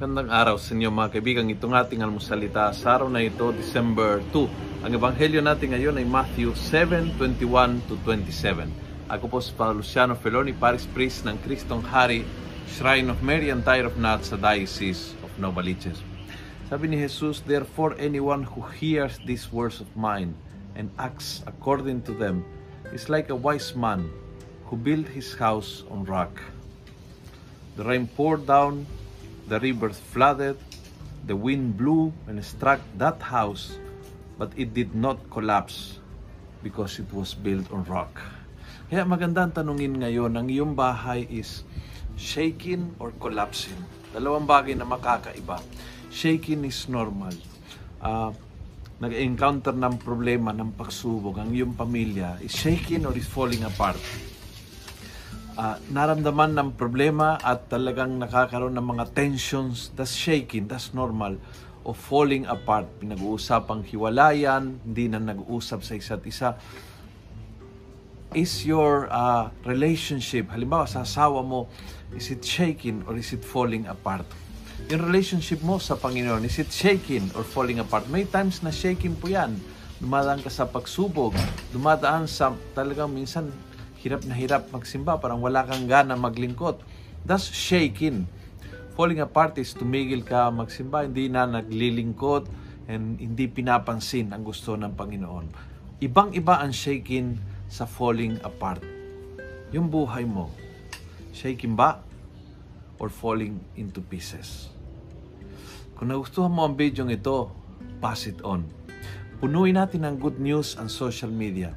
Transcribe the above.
Magandang araw sa inyo mga kaibigan. Itong ating almusalita sa araw na ito, December 2. Ang ebanghelyo natin ngayon ay Matthew 7:21 to 27. Ako po si Father Luciano Feloni, Paris Priest ng Kristong Hari, Shrine of Mary and Tyre of Nuts sa Diocese of Novaliches. Sabi ni Jesus, Therefore anyone who hears these words of mine and acts according to them is like a wise man who built his house on rock. The rain poured down, the rivers flooded, the wind blew and struck that house, but it did not collapse because it was built on rock. Kaya magandang tanungin ngayon, ang iyong bahay is shaking or collapsing? Dalawang bagay na makakaiba. Shaking is normal. Uh, nag-encounter ng problema, ng pagsubok, ang iyong pamilya is shaking or is falling apart uh, naramdaman ng problema at talagang nakakaroon ng mga tensions, that's shaking, that's normal, of falling apart. Pinag-uusapang hiwalayan, hindi na nag-uusap sa isa't isa. Is your uh, relationship, halimbawa sa asawa mo, is it shaking or is it falling apart? Yung relationship mo sa Panginoon, is it shaking or falling apart? May times na shaking po yan. Dumadaan ka sa pagsubok, dumadaan sa talagang minsan hirap na hirap magsimba, parang wala kang gana maglingkod. That's shaking. Falling apart is tumigil ka magsimba, hindi na naglilingkod, and hindi pinapansin ang gusto ng Panginoon. Ibang-iba ang shaking sa falling apart. Yung buhay mo, shaking ba or falling into pieces? Kung nagustuhan mo ang video ito, pass it on. Punuin natin ng good news ang social media